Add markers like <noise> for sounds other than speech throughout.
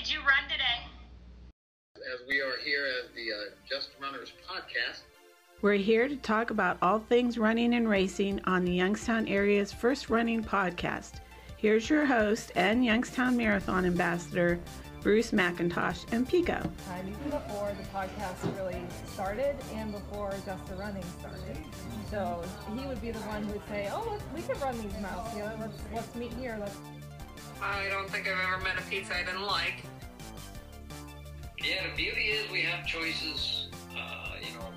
did you run today? As we are here as the uh, Just Runners podcast. We're here to talk about all things running and racing on the Youngstown area's first running podcast. Here's your host and Youngstown Marathon Ambassador, Bruce McIntosh and Pico. time even before the podcast really started and before Just the Running started. So he would be the one who would say, "Oh, let's, we could run these miles together. Let's let's meet here. Let's." I don't think I've ever met a pizza I didn't like. Yeah, the beauty is we have choices. Uh, you know,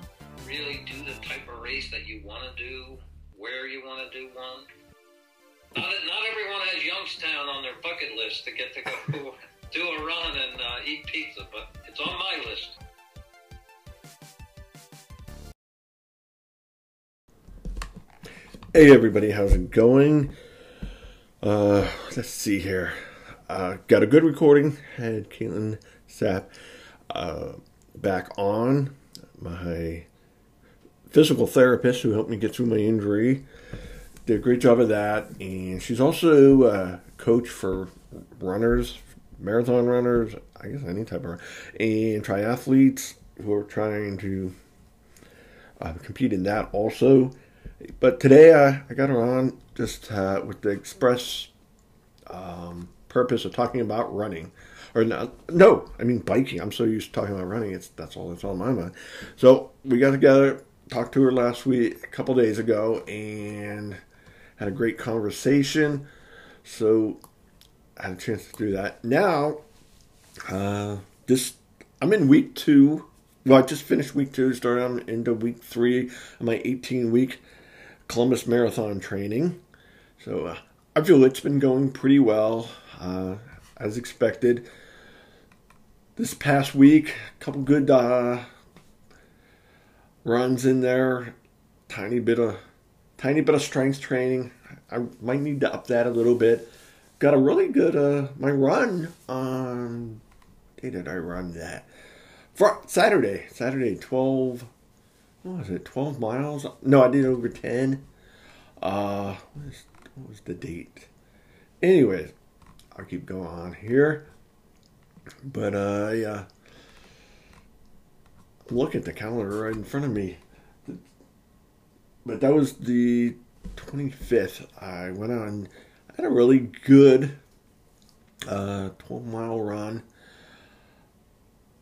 really do the type of race that you want to do, where you want to do one. Not, not everyone has Youngstown on their bucket list to get to go <laughs> do a run and uh, eat pizza, but it's on my list. Hey everybody, how's it going? Uh, let's see here. Uh, got a good recording. Had Caitlin Sapp uh, back on. My physical therapist who helped me get through my injury did a great job of that, and she's also a coach for runners, marathon runners, I guess any type of run, and triathletes who are trying to uh, compete in that also. But today I, I got her on just uh, with the express um, purpose of talking about running. Or no, no, I mean biking. I'm so used to talking about running. It's that's all that's on my mind. So we got together, talked to her last week, a couple days ago, and had a great conversation. So I had a chance to do that. Now, uh, this I'm in week two. Well, I just finished week two, started on into week three of my 18 week Columbus Marathon training. So uh, I feel it's been going pretty well, uh, as expected. This past week, a couple good uh, runs in there, tiny bit of tiny bit of strength training. I might need to up that a little bit. Got a really good uh my run on day did I run that? For Saturday. Saturday twelve what was it, twelve miles? No, I did over ten. Uh what, was the date? Anyways, I'll keep going on here. But uh looking at the calendar right in front of me but that was the 25th. I went on, I had a really good uh, 12 mile run.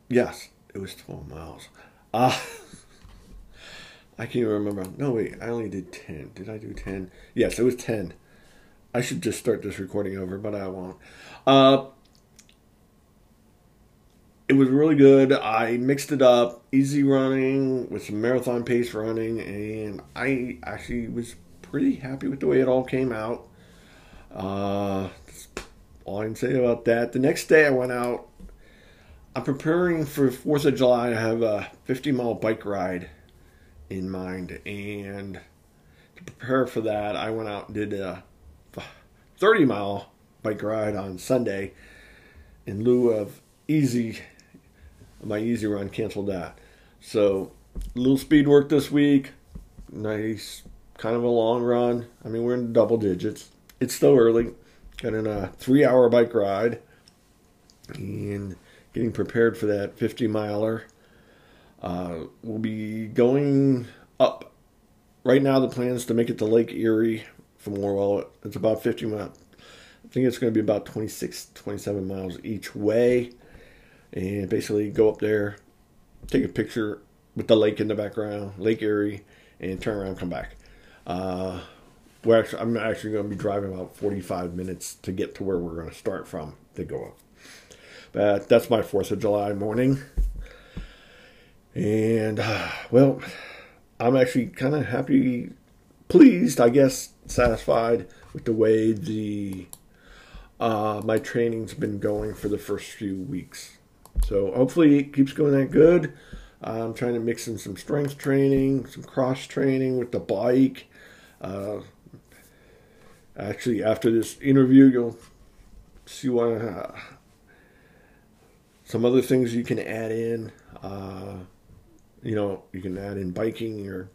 Yes, it was 12 miles. Uh, <laughs> I can't even remember. No, wait, I only did 10. Did I do 10? Yes, it was 10. I should just start this recording over, but I won't. Uh, it was really good. I mixed it up, easy running with some marathon pace running, and I actually was pretty happy with the way it all came out. Uh, all I can say about that. The next day I went out. I'm preparing for Fourth of July. I have a 50 mile bike ride in mind, and to prepare for that, I went out and did a 30 mile bike ride on Sunday in lieu of easy my easy run canceled that. So little speed work this week. Nice, kind of a long run. I mean, we're in double digits. It's still early. Got in a three-hour bike ride and getting prepared for that 50 miler. Uh, we'll be going up. Right now, the plan is to make it to Lake Erie from Orwell. It's about 50 miles. I think it's going to be about 26, 27 miles each way and basically go up there, take a picture with the lake in the background, Lake Erie, and turn around, come back. Uh, we're actually, I'm actually going to be driving about 45 minutes to get to where we're going to start from to go up. But that's my 4th of July morning. And, uh, well, I'm actually kind of happy, pleased, I guess, satisfied with the way the uh, my training's been going for the first few weeks. So hopefully it keeps going that good. I'm trying to mix in some strength training, some cross training with the bike. Uh, actually, after this interview, you'll see what uh, some other things you can add in. Uh, you know, you can add in biking or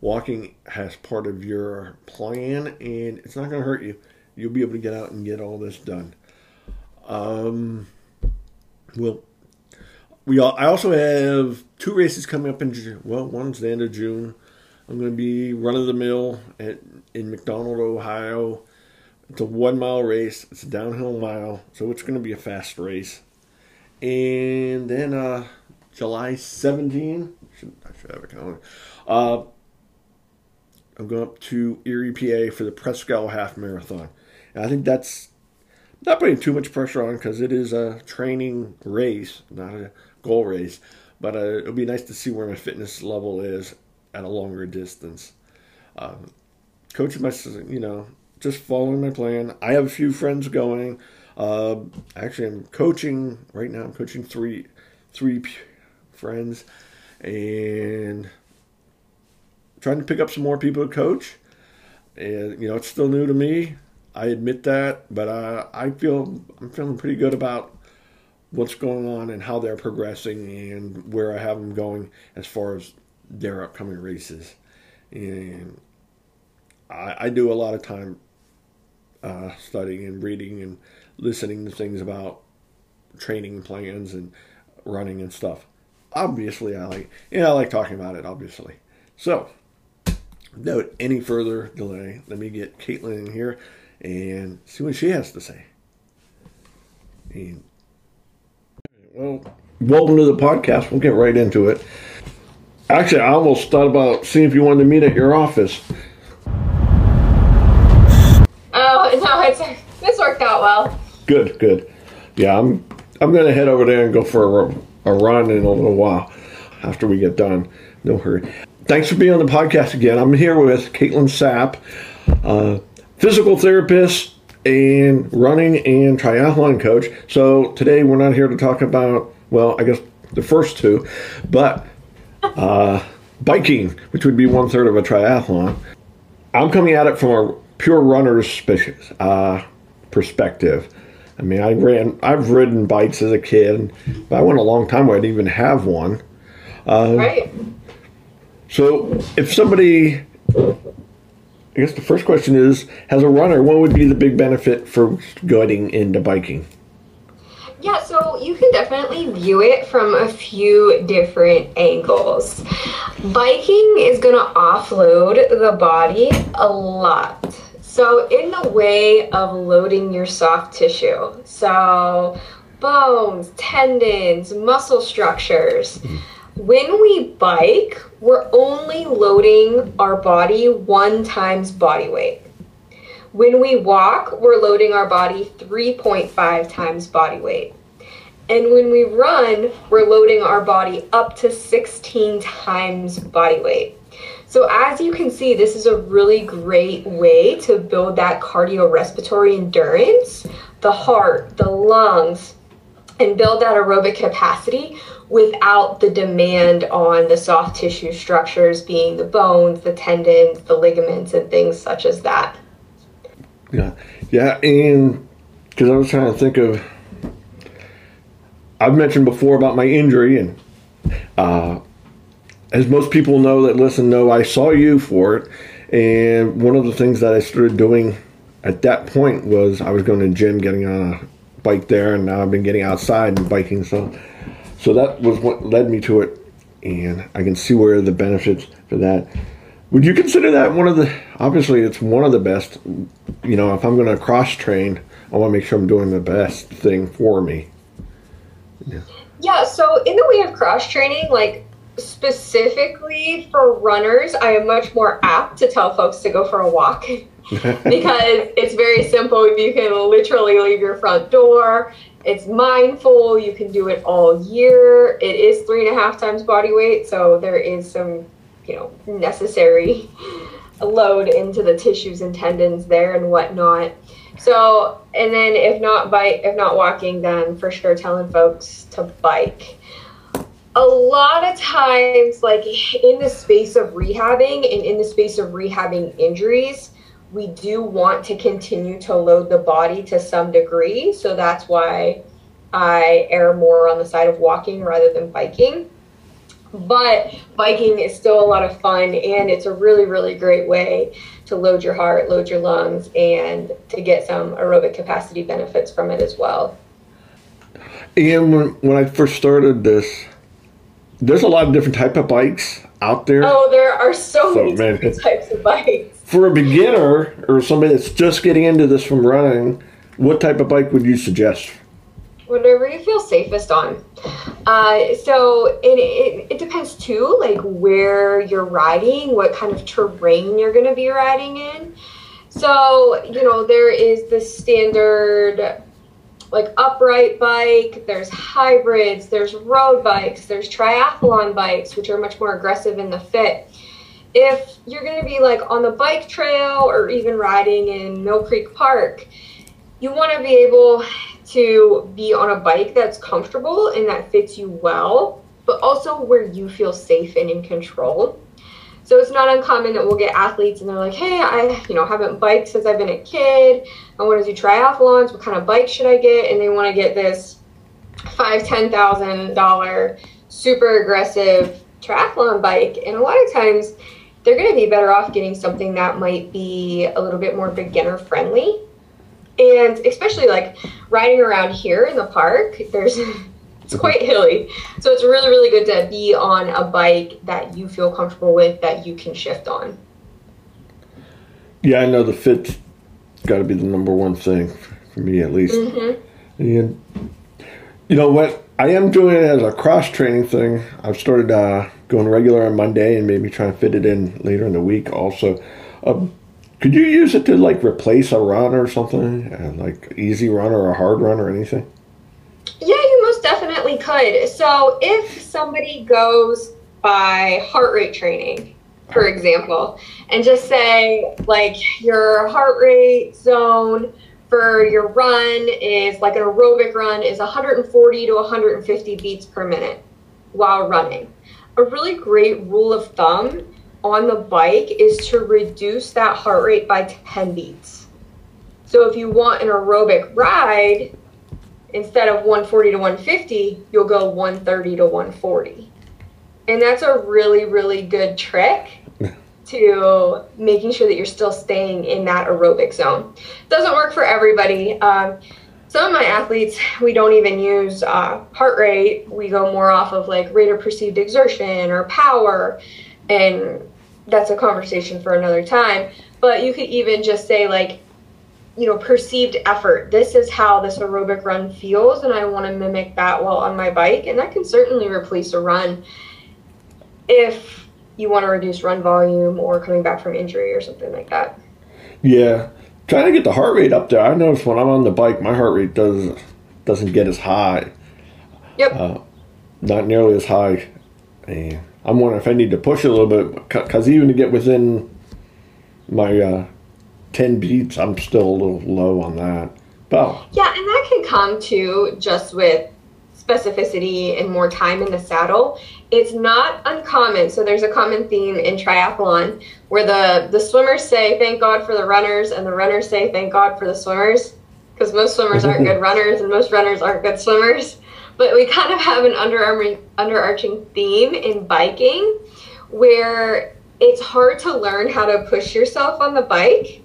walking as part of your plan, and it's not going to hurt you. You'll be able to get out and get all this done. Um, Well, we all, I also have two races coming up in June. Well, one's the end of June. I'm going to be run of the mill at in McDonald, Ohio. It's a one mile race. It's a downhill mile, so it's going to be a fast race. And then uh, July 17, should, I should have a calendar. Uh, I'm going up to Erie, PA for the Prescott Half Marathon. And I think that's not putting too much pressure on because it is a training race, not a goal race. But uh, it'll be nice to see where my fitness level is at a longer distance. Um, coaching my, you know, just following my plan. I have a few friends going. Uh, actually, I'm coaching right now. I'm coaching three, three friends, and trying to pick up some more people to coach. And you know, it's still new to me. I admit that, but uh, I feel I'm feeling pretty good about what's going on and how they're progressing and where I have them going as far as their upcoming races. And I, I do a lot of time uh, studying and reading and listening to things about training plans and running and stuff. Obviously, I like yeah, I like talking about it. Obviously, so without any further delay, let me get Caitlin in here and see what she has to say. And, well, welcome to the podcast. We'll get right into it. Actually, I almost thought about seeing if you wanted to meet at your office. Oh <laughs> no, it's this worked out well. Good, good. Yeah, I'm I'm gonna head over there and go for a, a run in a little while after we get done. No hurry. Thanks for being on the podcast again. I'm here with Caitlin Sapp, uh, physical therapist and running and triathlon coach. So today we're not here to talk about well, I guess the first two, but uh, biking, which would be one third of a triathlon. I'm coming at it from a pure runner's uh, perspective. I mean, I ran, I've ridden bikes as a kid, but I went a long time where I didn't even have one. Uh, Right. So, if somebody, I guess the first question is, as a runner, what would be the big benefit for getting into biking? Yeah, so you can definitely view it from a few different angles. Biking is going to offload the body a lot. So, in the way of loading your soft tissue, so bones, tendons, muscle structures. Hmm. When we bike, we're only loading our body one times body weight. When we walk, we're loading our body 3.5 times body weight. And when we run, we're loading our body up to 16 times body weight. So, as you can see, this is a really great way to build that cardiorespiratory endurance, the heart, the lungs, and build that aerobic capacity without the demand on the soft tissue structures being the bones, the tendons, the ligaments, and things such as that. Yeah, yeah, and because I was trying to think of, I've mentioned before about my injury, and uh, as most people know that listen know, I saw you for it, and one of the things that I started doing at that point was I was going to gym, getting on a bike there, and now I've been getting outside and biking. So, so that was what led me to it, and I can see where the benefits for that. Would you consider that one of the? Obviously, it's one of the best. You know, if I'm going to cross train, I want to make sure I'm doing the best thing for me. Yeah, Yeah. so in the way of cross training, like specifically for runners, I am much more apt to tell folks to go for a walk <laughs> because it's very simple. You can literally leave your front door. It's mindful. You can do it all year. It is three and a half times body weight, so there is some, you know, necessary <laughs> load into the tissues and tendons there and whatnot. So, and then if not bike, if not walking, then for sure telling folks to bike. A lot of times, like in the space of rehabbing and in the space of rehabbing injuries, we do want to continue to load the body to some degree. So that's why I err more on the side of walking rather than biking. But biking is still a lot of fun and it's a really, really great way to load your heart, load your lungs, and to get some aerobic capacity benefits from it as well. And when, when I first started this, there's a lot of different type of bikes out there. Oh, there are so, So, many man, different types of bikes. For a beginner or somebody that's just getting into this from running, what type of bike would you suggest? Whatever you feel safest on. Uh, so it, it, it depends too, like where you're riding, what kind of terrain you're going to be riding in. So, you know, there is the standard like upright bike, there's hybrids, there's road bikes, there's triathlon bikes, which are much more aggressive in the fit. If you're going to be like on the bike trail or even riding in Mill Creek Park, you want to be able to be on a bike that's comfortable and that fits you well, but also where you feel safe and in control. So it's not uncommon that we'll get athletes and they're like, "Hey, I, you know, haven't biked since I've been a kid. I want to do triathlons. What kind of bike should I get?" And they want to get this five, ten thousand dollar super aggressive triathlon bike. And a lot of times, they're going to be better off getting something that might be a little bit more beginner friendly and especially like riding around here in the park there's <laughs> it's quite hilly so it's really really good to be on a bike that you feel comfortable with that you can shift on Yeah, I know the fit's got to be the number one thing for me at least. And you know what? I am doing it as a cross training thing. I've started uh, going regular on Monday and maybe try and fit it in later in the week. Also, um, could you use it to like replace a run or something, uh, like easy run or a hard run or anything? yeah you most definitely could so if somebody goes by heart rate training for example and just say like your heart rate zone for your run is like an aerobic run is 140 to 150 beats per minute while running. A really great rule of thumb on the bike is to reduce that heart rate by 10 beats. So if you want an aerobic ride, instead of 140 to 150, you'll go 130 to 140. And that's a really, really good trick <laughs> to making sure that you're still staying in that aerobic zone. Doesn't work for everybody. Um, some of my athletes, we don't even use uh, heart rate. We go more off of like rate of perceived exertion or power. And that's a conversation for another time. But you could even just say, like, you know, perceived effort. This is how this aerobic run feels, and I want to mimic that while on my bike. And that can certainly replace a run if you want to reduce run volume or coming back from injury or something like that. Yeah, trying to get the heart rate up there. I notice when I'm on the bike, my heart rate does doesn't get as high. Yep. not nearly as high. And I'm wondering if I need to push a little bit because even to get within my uh, 10 beats, I'm still a little low on that. But Yeah, and that can come to just with specificity and more time in the saddle. It's not uncommon. So there's a common theme in triathlon where the the swimmers say thank God for the runners and the runners say thank God for the swimmers because most swimmers aren't good <laughs> runners and most runners aren't good swimmers. But we kind of have an underarming, underarching theme in biking where it's hard to learn how to push yourself on the bike.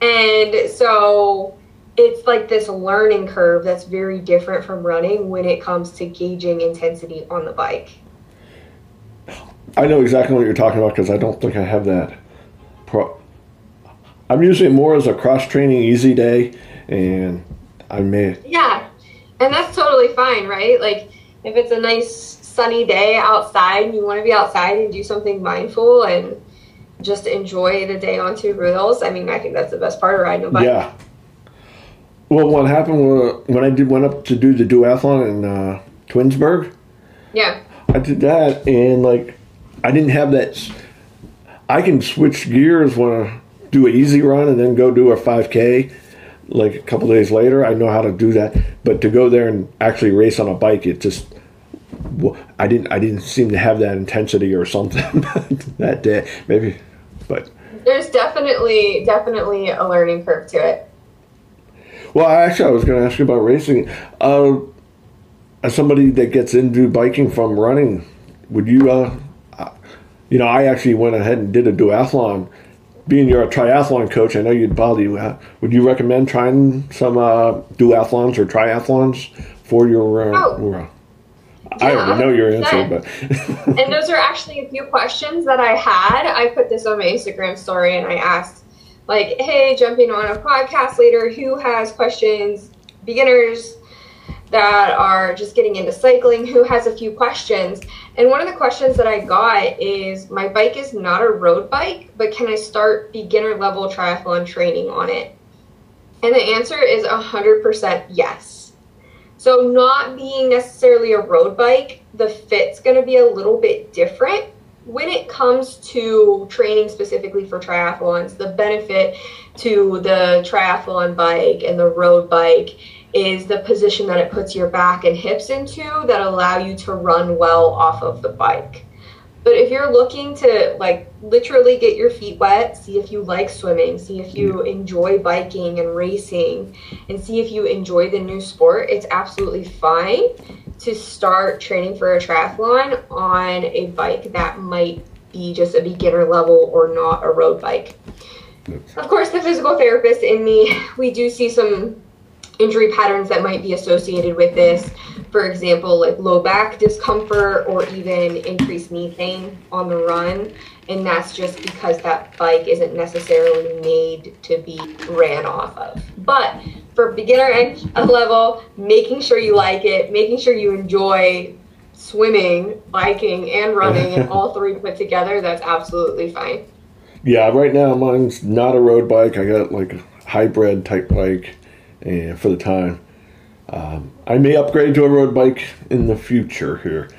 And so it's like this learning curve that's very different from running when it comes to gauging intensity on the bike. I know exactly what you're talking about because I don't think I have that. Pro- I'm using it more as a cross training easy day, and I may. Yeah, and that's totally fine, right? Like if it's a nice sunny day outside and you want to be outside and do something mindful and just enjoy the day on two wheels. I mean, I think that's the best part of riding a bike. Yeah. Well, what happened wa- when I did went up to do the duathlon in uh, Twinsburg? Yeah. I did that, and like, I didn't have that. I can switch gears when I do an easy run and then go do a 5K. Like a couple days later, I know how to do that. But to go there and actually race on a bike, it just I didn't I didn't seem to have that intensity or something <laughs> that day. Maybe, but There's definitely definitely a learning curve to it. Well, actually, I was going to ask you about racing. Uh, as somebody that gets into biking from running, would you, uh, you know, I actually went ahead and did a duathlon. Being you're a triathlon coach, I know you'd bother you. Uh, would you recommend trying some uh, duathlons or triathlons for your. Uh, Oh. uh, I already know your answer, 100%. but and those are actually a few questions that I had. I put this on my Instagram story and I asked, like, hey, jumping on a podcast later, who has questions? Beginners that are just getting into cycling, who has a few questions? And one of the questions that I got is my bike is not a road bike, but can I start beginner level triathlon training on it? And the answer is 100% yes. So, not being necessarily a road bike, the fit's to be a little bit different. When it comes to training specifically for triathlons, the benefit to the triathlon bike and the road bike is the position that it puts your back and hips into that allow you to run well off of the bike. But if you're looking to like literally get your feet wet, see if you like swimming, see if you mm-hmm. enjoy biking and racing, and see if you enjoy the new sport, it's absolutely fine to start training for a triathlon on a bike that might be just a beginner level or not a road bike. Of course, the physical therapist in me, we do see some injury patterns that might be associated with this. For example, like low back discomfort or even increased knee pain on the run. And that's just because that bike isn't necessarily made to be ran off of. But for beginner and level, making sure you like it, making sure you enjoy swimming, biking, and running, and all <laughs> three put together, that's absolutely fine. yeah, right now mine's not a road bike. I got like a hybrid type bike, and for the time, um, I may upgrade to a road bike in the future here.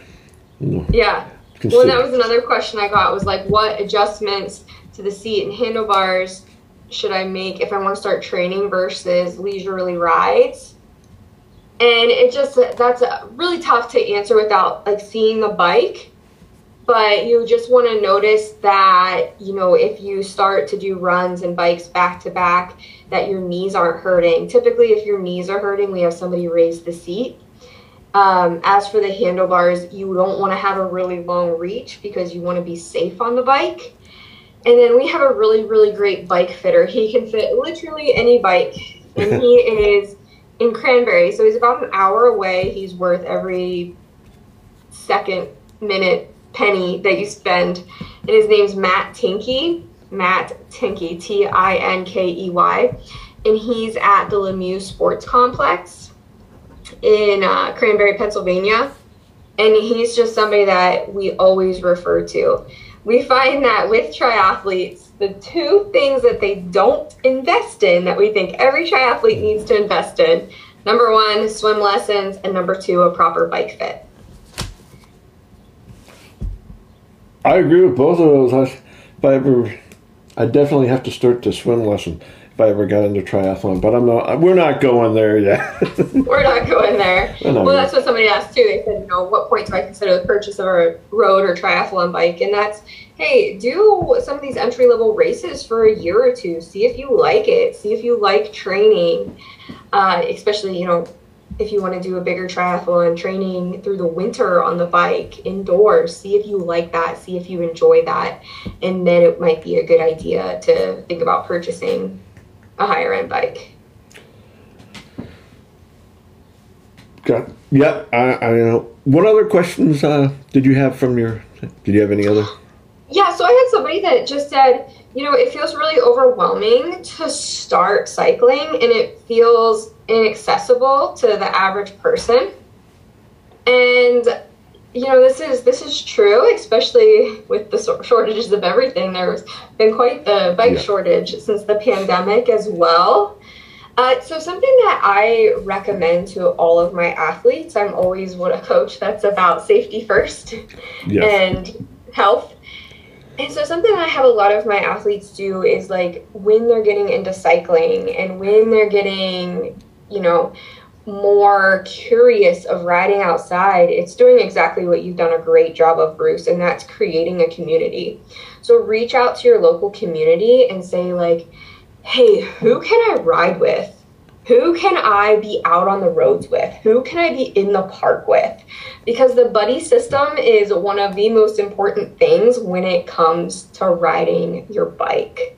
Yeah. Well, that was another question I got was like, what adjustments to the seat and handlebars should I make if I want to start training versus leisurely rides? And it just that's really tough to answer without like seeing the bike. But you just want to notice that you know if you start to do runs and bikes back to back, that your knees aren't hurting. Typically, if your knees are hurting, we have somebody raise the seat. Um, as for the handlebars, you don't want to have a really long reach because you want to be safe on the bike. And then we have a really, really great bike fitter. He can fit literally any bike, and he <laughs> is in Cranberry. So he's about an hour away. He's worth every second, minute, penny that you spend. And his name's Matt Tinkey. Matt Tinkey, T I N K E Y. And he's at the Lemieux Sports Complex in uh, Cranberry, Pennsylvania. And he's just somebody that we always refer to. We find that with triathletes, the two things that they don't invest in that we think every triathlete needs to invest in number one, swim lessons, and number two, a proper bike fit. I agree with both of those. I, I I definitely have to start the swim lesson if I ever got into triathlon. But I'm not. We're not going there yet. <laughs> We're not going there. Not Well, going. that's what somebody asked too. They said, you know, what point do I consider the purchase of a road or triathlon bike? And that's, hey, do some of these entry level races for a year or two. See if you like it. See if you like training, uh, especially, you know, if you want to do a bigger triathlon training through the winter on the bike indoors. See if you like that. See if you enjoy that. And then it might be a good idea to think about purchasing a higher end bike. Got, yeah, I, I know. What other questions uh, did you have from your? Did you have any other? Yeah, so I had somebody that just said, you know, it feels really overwhelming to start cycling and it feels inaccessible to the average person. And you know, this is this is true, especially with the shortages of everything. There's been quite the bike Yeah. shortage since the pandemic as well. Uh, so something that I recommend to all of my athletes, I'm always what a coach that's about safety first <laughs> Yes. and health. And so something I have a lot of my athletes do is like when they're getting into cycling and when they're getting, you know, more curious of riding outside, it's doing exactly what you've done a great job of, Bruce, and that's creating a community. So reach out to your local community and say like, "Hey, who can I ride with? Who can I be out on the roads with? Who can I be in the park with?" because the buddy system is one of the most important things when it comes to riding your bike.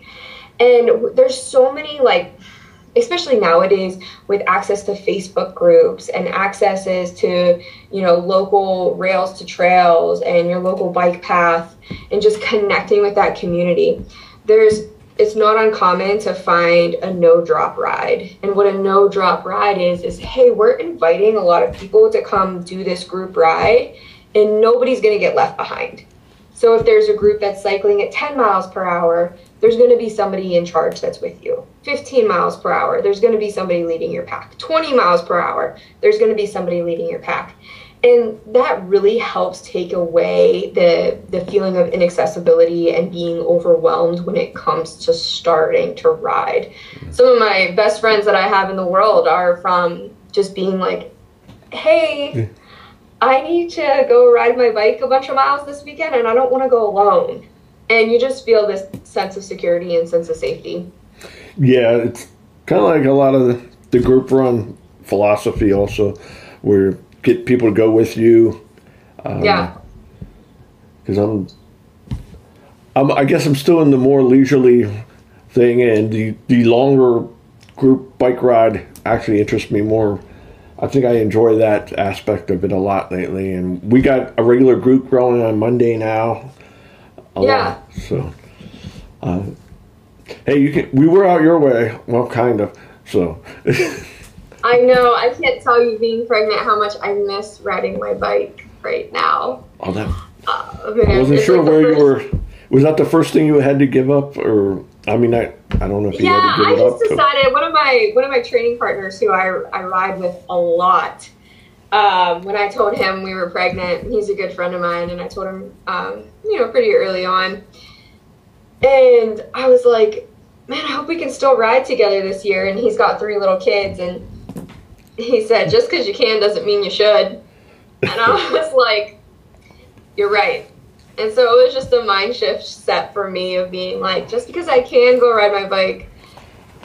And there's so many like especially nowadays with access to Facebook groups and accesses to, you know, local rails to trails and your local bike path and just connecting with that community. There's it's not uncommon to find a no drop ride. And what a no drop ride is is hey, we're inviting a lot of people to come do this group ride and nobody's going to get left behind. So if there's a group that's cycling at 10 miles per hour, there's going to be somebody in charge that's with you. 15 miles per hour, there's going to be somebody leading your pack. 20 miles per hour, there's going to be somebody leading your pack. And that really helps take away the the feeling of inaccessibility and being overwhelmed when it comes to starting to ride. Some of my best friends that I have in the world are from just being like, "Hey, I need to go ride my bike a bunch of miles this weekend and I don't want to go alone. And you just feel this sense of security and sense of safety. Yeah, it's kind of like a lot of the, the group run philosophy also, where get people to go with you. Um, yeah. Because I'm, I'm, I guess I'm still in the more leisurely thing, and the the longer group bike ride actually interests me more I think I enjoy that aspect of it a lot lately. And we got a regular group growing on Monday now. Yeah. Lot, so, uh, hey, you can. We were out your way. Well, kind of. So. <laughs> I know. I can't tell you being pregnant how much I miss riding my bike right now. Oh, that. Uh, man, I wasn't sure like where you were. Was that the first thing you had to give up, or I mean, I I don't know if you yeah, had to give it up. Yeah, I just decided one of my one of my training partners who I I ride with a lot. Um, when I told him we were pregnant, he's a good friend of mine, and I told him, um, you know, pretty early on. And I was like, man, I hope we can still ride together this year. And he's got three little kids, and he said, just because you can doesn't mean you should. And I <laughs> was like, you're right. And so it was just a mind shift set for me of being like, just because I can go ride my bike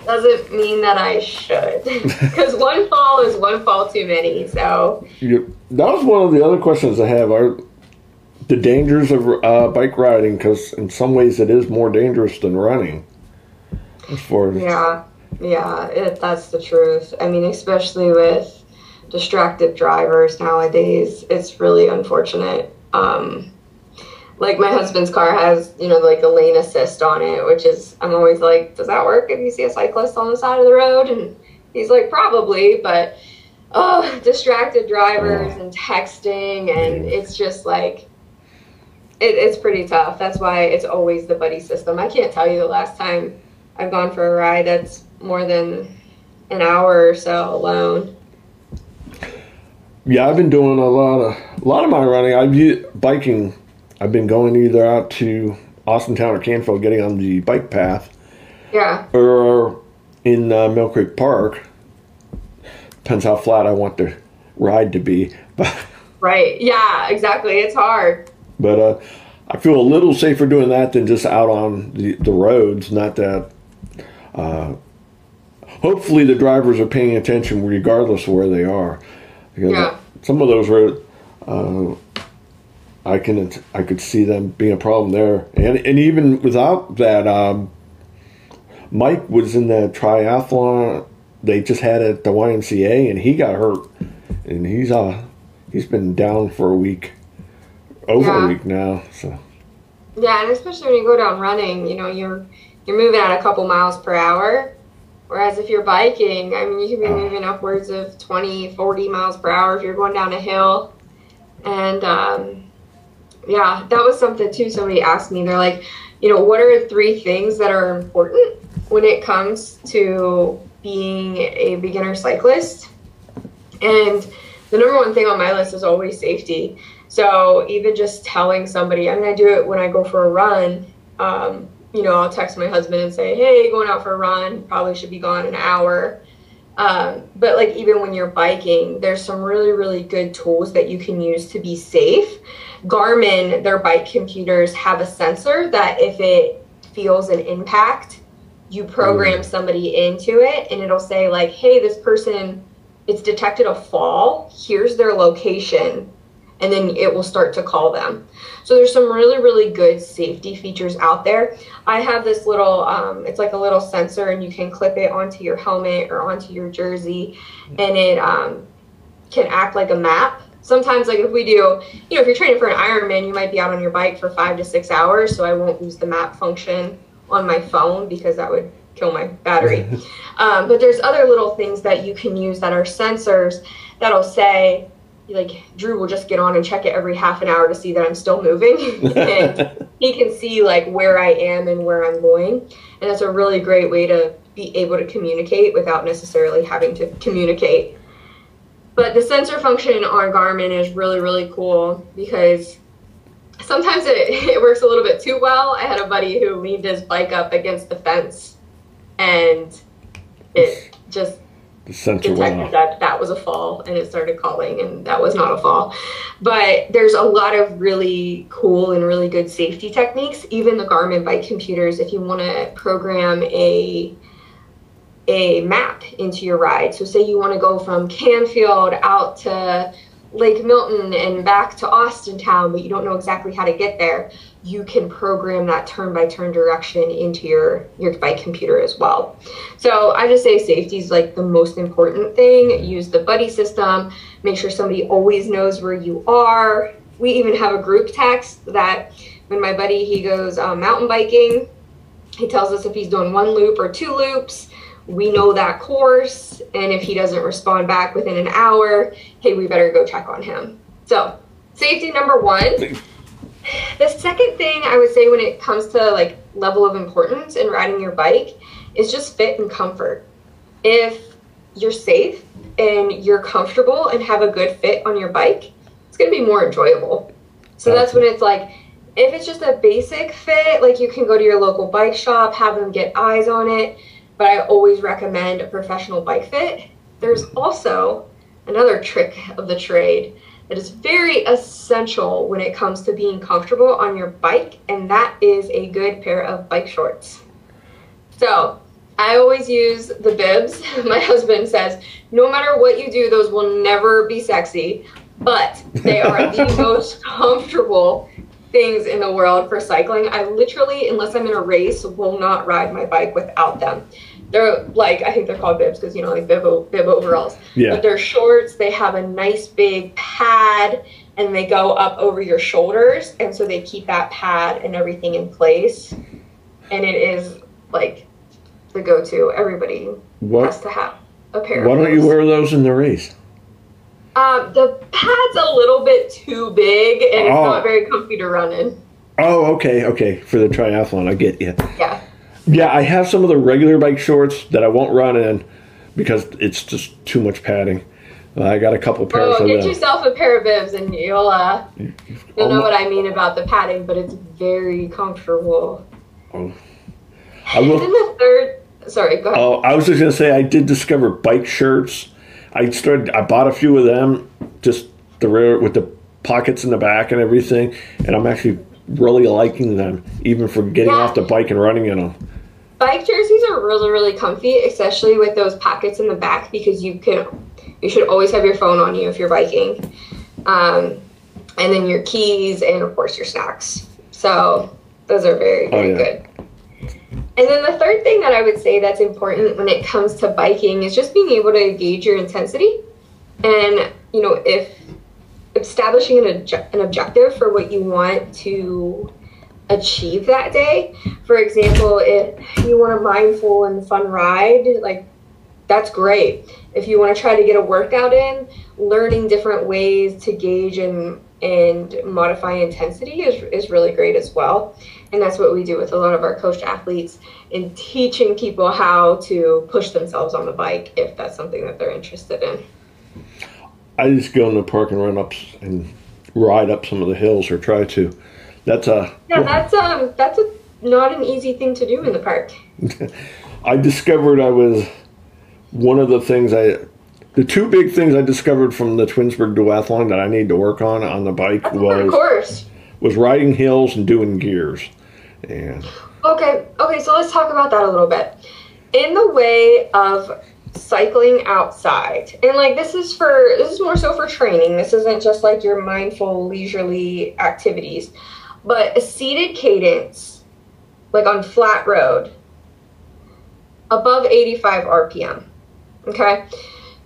doesn't mean that I should. <laughs> Because one fall is one fall too many. So you, that was one of the other questions I have are the dangers of uh, bike riding because in some ways it is more dangerous than running. As far as yeah, yeah, it, that's the truth. I mean, especially with distracted drivers nowadays, it's really unfortunate. Um, like my husband's car has you know like a lane assist on it which is i'm always like does that work if you see a cyclist on the side of the road? And he's like probably but oh distracted drivers and texting and it's just like it, it's pretty tough. That's why it's always the buddy system. I can't tell you the last time i've gone for a ride that's more than an hour or so alone. Yeah i've been doing a lot of a lot of my running. I've biking I've been going either out to Austintown or Canfield, getting on the bike path. Yeah. Or in uh, Mill Creek Park. Depends how flat I want the ride to be. <laughs> right. Yeah. Exactly. It's hard. But uh, I feel a little safer doing that than just out on the, the roads. Not that. Uh, hopefully, the drivers are paying attention regardless of where they are. Because yeah. Some of those roads. Uh, I can I could see them being a problem there, and and even without that, um, Mike was in the triathlon. They just had it at the YMCA, and he got hurt, and he's uh he's been down for a week, over yeah. a week now. So yeah, and especially when you go down running, you know you're you're moving at a couple miles per hour. Whereas if you're biking, I mean, you can be uh, moving upwards of 20, 40 miles per hour if you're going down a hill. And um, yeah, that was something too. Somebody asked me, they're like, you know, what are three things that are important when it comes to being a beginner cyclist? And the number one thing on my list is always safety. So even just telling somebody, I'm going to do it when I go for a run. Um, you know, I'll text my husband and say, hey, going out for a run, probably should be gone an hour. Um, but like even when you're biking, there's some really, really good tools that you can use to be safe. Garmin, their bike computers have a sensor that if it feels an impact, you program mm. somebody into it and it'll say like, hey, this person, it's detected a fall. Here's their location. and then it will start to call them. So there's some really, really good safety features out there. I have this little, um, it's like a little sensor, and you can clip it onto your helmet or onto your jersey, and it um, can act like a map. Sometimes, like if we do, you know, if you're training for an Ironman, you might be out on your bike for five to six hours. So I won't use the map function on my phone because that would kill my battery. <laughs> um, but there's other little things that you can use that are sensors that'll say, like Drew will just get on and check it every half an hour to see that I'm still moving, <laughs> and <laughs> he can see like where I am and where I'm going, and that's a really great way to be able to communicate without necessarily having to communicate. But the sensor function on Garmin is really really cool because sometimes it, <laughs> it works a little bit too well. I had a buddy who leaned his bike up against the fence, and it just The sensor detected that that was a fall and it started calling and that was not a fall. But there's a lot of really cool and really good safety techniques even the garmin bike computers. If you want to program a a map into your ride so say you want to go from canfield out to lake milton and back to Austintown but you don't know exactly how to get there you can program that turn by turn direction into your your bike computer as well so I just say safety is like the most important thing. Use the buddy system. Make sure somebody always knows where you are. We even have a group text that when my buddy he goes um, mountain biking, he tells us if he's doing one loop or two loops. We know that course, and if he doesn't respond back within an hour, hey, we better go check on him. So safety number one. The second thing I would say when it comes to like level of importance in riding your bike is just fit and comfort. If you're safe and you're comfortable and have a good fit on your bike, it's going to be more enjoyable. So that's when it's like, if it's just a basic fit, like you can go to your local bike shop, have them get eyes on it. But I always recommend a professional bike fit. There's also another trick of the trade that is very essential when it comes to being comfortable on your bike, and that is a good pair of bike shorts. So I always use the bibs. <laughs> My husband says, no matter what you do, those will never be sexy, but they are the <laughs> most comfortable things in the world for cycling. I literally, unless I'm in a race, will not ride my bike without them. They're like, I think they're called bibs because, you know, like bib, o- bib overalls. Yeah. But they're shorts, they have a nice big pad, and they go up over your shoulders. And so they keep that pad and everything in place. And it is like the go to. Everybody has to have a pair Why don't you wear those in the race? Um, the pad's a little bit too big and it's Oh. not very comfy to run in. Oh, okay, okay. For the triathlon, I get you. Yeah. Yeah, I have some of the regular bike shorts that I won't run in because it's just too much padding. Uh, I got a couple pairs Oh, of get them. yourself a pair of bibs and you'll uh you'll know Oh, what I mean about the padding, but it's very comfortable. I And then the third sorry, go ahead. Oh, I was just gonna say I did discover bike shirts. I started. I bought a few of them, just the rare with the pockets in the back and everything, and I'm actually really liking them, even for getting Yeah. off the bike and running in them. Bike jerseys are really, really comfy, especially with those pockets in the back because you can you should always have your phone on you if you're biking. Um, and then your keys and of course your snacks. So those are very, very yeah. good. And then the third thing that I would say that's important when it comes to biking is just being able to gauge your intensity. And, you know, if establishing an, obje- an objective for what you want to achieve that day. For example, if you want a mindful and fun ride, like that's great. If you want to try to get a workout in, learning different ways to gauge and and modify intensity is, is really great as well. And that's what we do with a lot of our coached athletes in teaching people how to push themselves on the bike if that's something that they're interested in. I just go in the park and run up and ride up some of the hills or try to. That's a. Yeah, that's um that's a not an easy thing to do in the park. <laughs> I discovered I was one of the things I. The two big things I discovered from the Twinsburg Duathlon that I need to work on on the bike was Of course. was riding hills and doing gears, and Okay, okay, so let's talk about that a little bit. In the way of cycling outside. And like this is for this is more so for training. This isn't just like your mindful leisurely activities. But a seated cadence like on flat road above 85 RPM. Okay?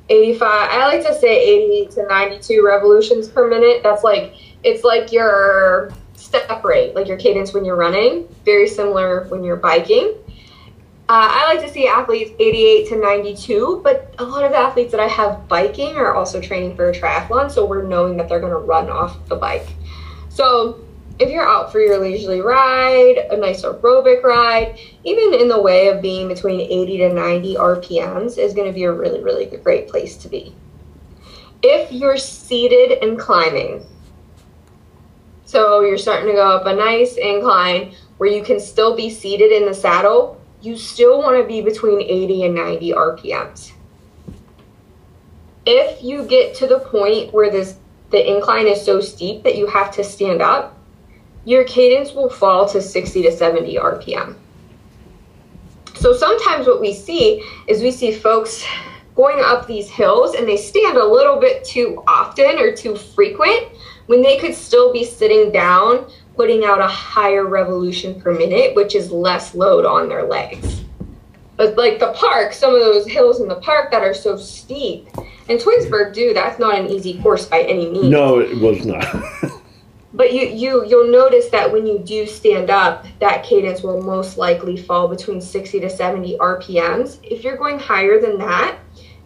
85 I like to say 80 to 92 revolutions per minute. That's like it's like your step rate, like your cadence when you're running, very similar when you're biking. Uh, I like to see athletes 88 to 92, but a lot of the athletes that I have biking are also training for a triathlon, so we're knowing that they're going to run off the bike. So if you're out for your leisurely ride, a nice aerobic ride, even in the way of being between 80 to 90 RPMs is going to be a really, really great place to be. If you're seated and climbing, so you're starting to go up a nice incline where you can still be seated in the saddle, you still want to be between 80 and 90 RPMs. If you get to the point where this the incline is so steep that you have to stand up, your cadence will fall to 60 to 70 RPM. So sometimes what we see is we see folks going up these hills and they stand a little bit too often or too frequent when they could still be sitting down putting out a higher revolution per minute, which is less load on their legs. But like the park, some of those hills in the park that are so steep, and Twinsburg, do that's not an easy course by any means. No, it was not. <laughs> but you you you'll notice that when you do stand up, that cadence will most likely fall between 60 to 70 RPMs. If you're going higher than that,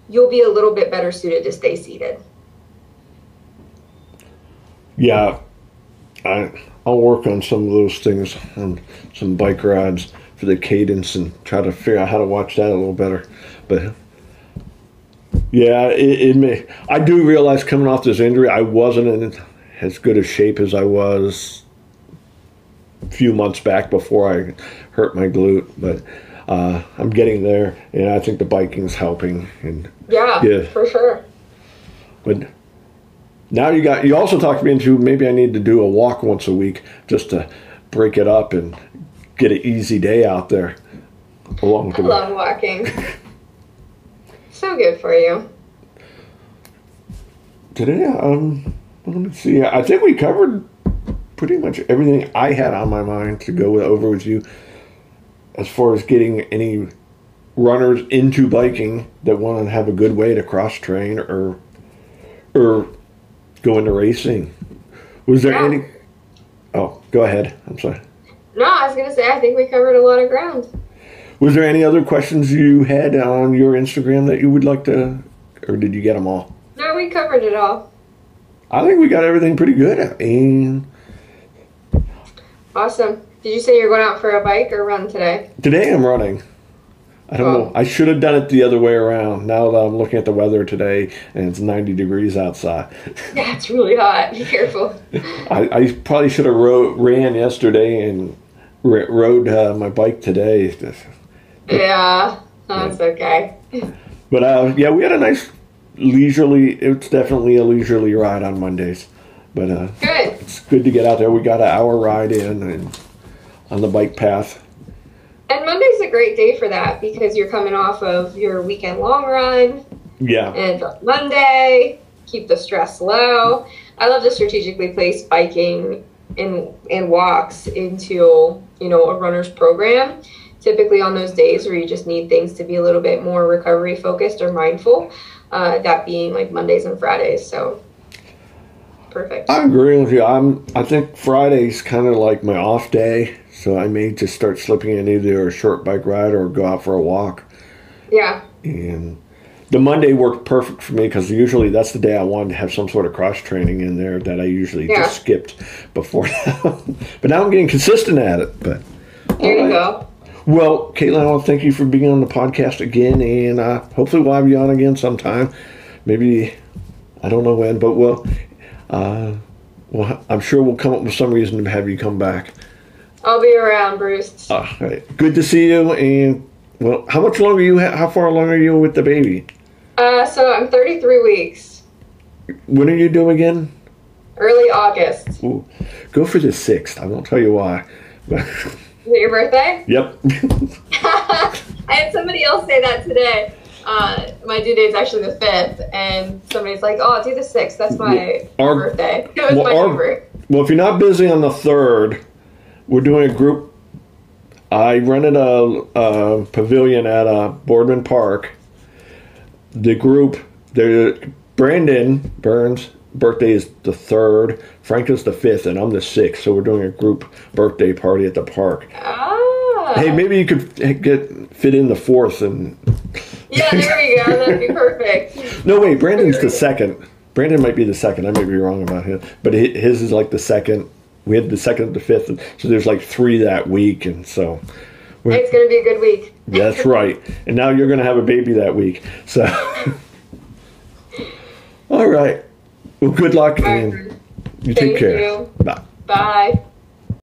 you'll be a little bit better suited to stay seated. yeah, I I'll work on some of those things on some bike rides for the cadence and try to figure out how to watch that a little better. But yeah, it, it may. I do realize coming off this injury, I wasn't in as good a shape as I was a few months back before I hurt my glute, but. Uh, I'm getting there, and I think the biking's helping. And Yeah, Yeah. for sure. but now you got you also talked me into maybe I need to do a walk once a week just to break it up and get an easy day out there along with I the love walking. so good for you. today um let me see I think we covered pretty much everything I had on my mind to go over with you as far as getting any runners into biking that want to have a good way to cross train or or go into racing was there Yeah. any oh go ahead i'm sorry No, I was gonna say I think we covered a lot of ground. Was there any other questions you had on your Instagram that you would like to, or did you get them all? No, we covered it all. I think we got everything pretty good. And Awesome. Did you say you're going out for a bike or run today? today I'm running. I don't know. Oh. I should have done it the other way around. Now that I'm looking at the weather today and it's 90 degrees outside, <laughs> Yeah, it's really hot. Be careful. I, I probably should have ro- ran yesterday and r- rode uh, my bike today. Yeah, that's okay. But uh, yeah, we had a nice leisurely. It's definitely a leisurely ride on Mondays. But uh, Good. it's good to get out there. We got an hour ride in and on the bike path. And Monday's a great day for that because you're coming off of your weekend long run Yeah, and on Monday. Keep the stress low. I love to strategically place biking and and walks into you know a runner's program. Typically on those days where you just need things to be a little bit more recovery focused or mindful. Uh, that being like Mondays and Fridays. So perfect. I agree with you. I'm. I think Friday's kind of like my off day, so I may just start slipping in either a short bike ride or go out for a walk. Yeah. And the Monday worked perfect for me because usually that's the day I wanted to have some sort of cross training in there that I usually Yeah. just skipped before. <laughs> but now I'm getting consistent at it. But There you Alright. go. Well, Caitlin, I want to thank you for being on the podcast again, and uh, hopefully we'll have you on again sometime. Maybe I don't know when, but we'll. Uh, well, I'm sure we'll come up with some reason to have you come back. I'll be around, Bruce. Uh, all right. Good to see you, and well, how much longer you? Ha- how far along are you with the baby? Uh, so I'm 33 weeks. When are you due again? Early August. Ooh, go for the sixth. I won't tell you why. <laughs> Is it your birthday? yep. <laughs> I had somebody else say that today. uh, my due date's actually the fifth, and somebody's like, "Oh, do the sixth. That's my Our- birthday." <laughs> It was well, my our- favorite. Well, if you're not busy on the third, we're doing a group. I rented a, a pavilion at uh, Boardman Park. The group, the Brandon Burns' birthday is the third. Frank is the fifth, and I'm the sixth. So we're doing a group birthday party at the park. Ah. Hey, maybe you could get fit in the fourth and. Yeah, there we go. That'd be perfect. <laughs> No, wait, Brandon's the second. Brandon might be the second. I might be wrong about him, but his is like the second. We had the second, the fifth, and so there's like three that week, and so It's gonna be a good week. <laughs> that's right. And now you're gonna have a baby that week, so. <laughs> All right. Well, good luck, and you take Thank care. you. Bye. Bye.